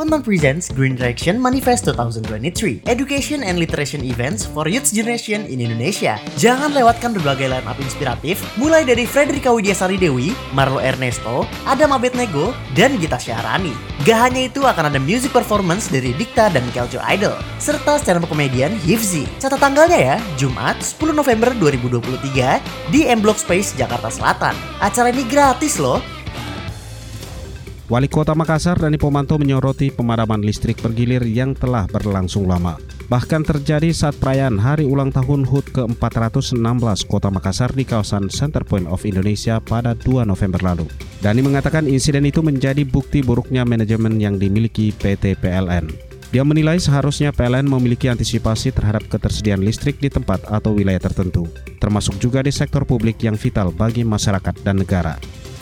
Kontan Presents Green Direction Manifest 2023 Education and Literation Events for Youth Generation in Indonesia. Jangan lewatkan berbagai line up inspiratif Mulai dari Frederica Widiasari Dewi, Marlo Ernesto, Adam Abednego, dan Gita Syahrani Gak hanya itu akan ada music performance dari Dikta dan Keljo Idol Serta stand up komedian Hifzi. Catat tanggalnya ya, Jumat 10 November 2023 di M Block Space Jakarta Selatan. Acara ini gratis loh Wali Kota Makassar Dani Pomanto menyoroti pemadaman listrik bergilir yang telah berlangsung lama. Bahkan terjadi saat perayaan hari ulang tahun HUT ke-416 Kota Makassar di kawasan Center Point of Indonesia pada 2 November lalu. Dani mengatakan insiden itu menjadi bukti buruknya manajemen yang dimiliki PT PLN. Dia menilai seharusnya PLN memiliki antisipasi terhadap ketersediaan listrik di tempat atau wilayah tertentu, termasuk juga di sektor publik yang vital bagi masyarakat dan negara.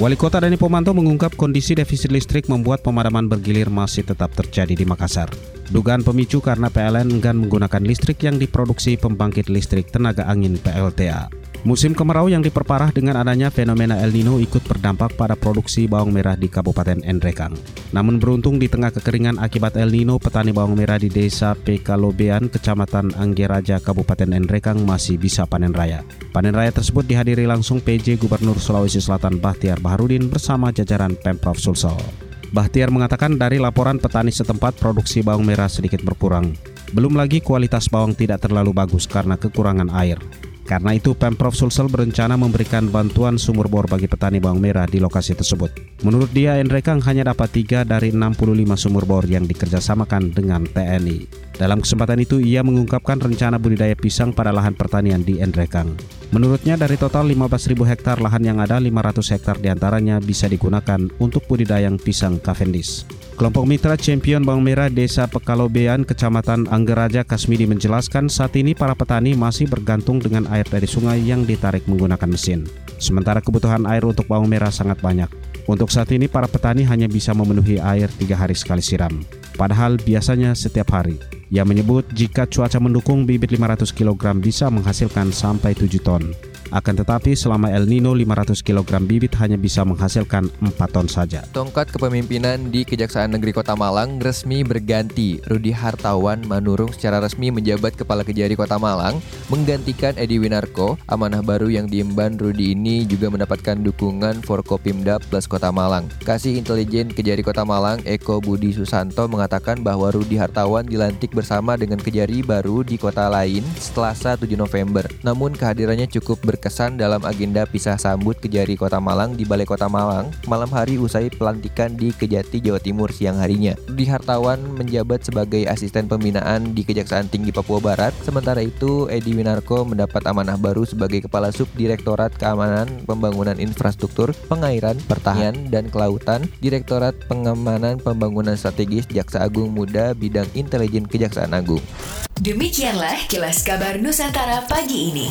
Wali Kota Dani Pomanto mengungkap kondisi defisit listrik membuat pemadaman bergilir masih tetap terjadi di Makassar. Dugaan pemicu karena PLN enggan menggunakan listrik yang diproduksi pembangkit listrik tenaga angin PLTA. Musim kemarau yang diperparah dengan adanya fenomena El Nino ikut berdampak pada produksi bawang merah di Kabupaten Endrekang. Namun beruntung di tengah kekeringan akibat El Nino, petani bawang merah di desa Pekalobean, Kecamatan Anggeraja, Kabupaten Endrekang masih bisa panen raya. Panen raya tersebut dihadiri langsung PJ Gubernur Sulawesi Selatan Bahtiar Baharudin bersama jajaran Pemprov Sulsel. Bahtiar mengatakan dari laporan petani setempat produksi bawang merah sedikit berkurang. Belum lagi kualitas bawang tidak terlalu bagus karena kekurangan air. Karena itu Pemprov Sulsel berencana memberikan bantuan sumur bor bagi petani bawang merah di lokasi tersebut. Menurut dia, Endrekang hanya dapat 3 dari 65 sumur bor yang dikerjasamakan dengan TNI. Dalam kesempatan itu, ia mengungkapkan rencana budidaya pisang pada lahan pertanian di Endrekang. Menurutnya dari total 15.000 hektar lahan yang ada, 500 hektar di antaranya bisa digunakan untuk budidaya pisang Cavendish. Kelompok mitra champion bawang merah Desa Pekalobean, Kecamatan Anggeraja, Kasmidi menjelaskan saat ini para petani masih bergantung dengan air dari sungai yang ditarik menggunakan mesin. Sementara kebutuhan air untuk bawang merah sangat banyak. Untuk saat ini para petani hanya bisa memenuhi air tiga hari sekali siram. Padahal biasanya setiap hari. Ia menyebut jika cuaca mendukung bibit 500 kg bisa menghasilkan sampai 7 ton. Akan tetapi selama El Nino 500 kg bibit hanya bisa menghasilkan 4 ton saja. Tongkat kepemimpinan di Kejaksaan Negeri Kota Malang resmi berganti. Rudi Hartawan Manurung secara resmi menjabat Kepala Kejari Kota Malang menggantikan Edi Winarko. Amanah baru yang diemban Rudi ini juga mendapatkan dukungan Forkopimda Plus Kota Malang. Kasih Intelijen Kejari Kota Malang Eko Budi Susanto mengatakan bahwa Rudi Hartawan dilantik bersama dengan Kejari baru di kota lain setelah 7 November. Namun kehadirannya cukup ber berkesan dalam agenda pisah sambut Kejari Kota Malang di Balai Kota Malang malam hari usai pelantikan di Kejati, Jawa Timur siang harinya. Di Hartawan menjabat sebagai asisten pembinaan di Kejaksaan Tinggi Papua Barat. Sementara itu, Edi Winarko mendapat amanah baru sebagai Kepala Subdirektorat Keamanan Pembangunan Infrastruktur, Pengairan, Pertahanan, dan Kelautan, Direktorat Pengamanan Pembangunan Strategis Jaksa Agung Muda Bidang Intelijen Kejaksaan Agung. Demikianlah kilas kabar Nusantara pagi ini.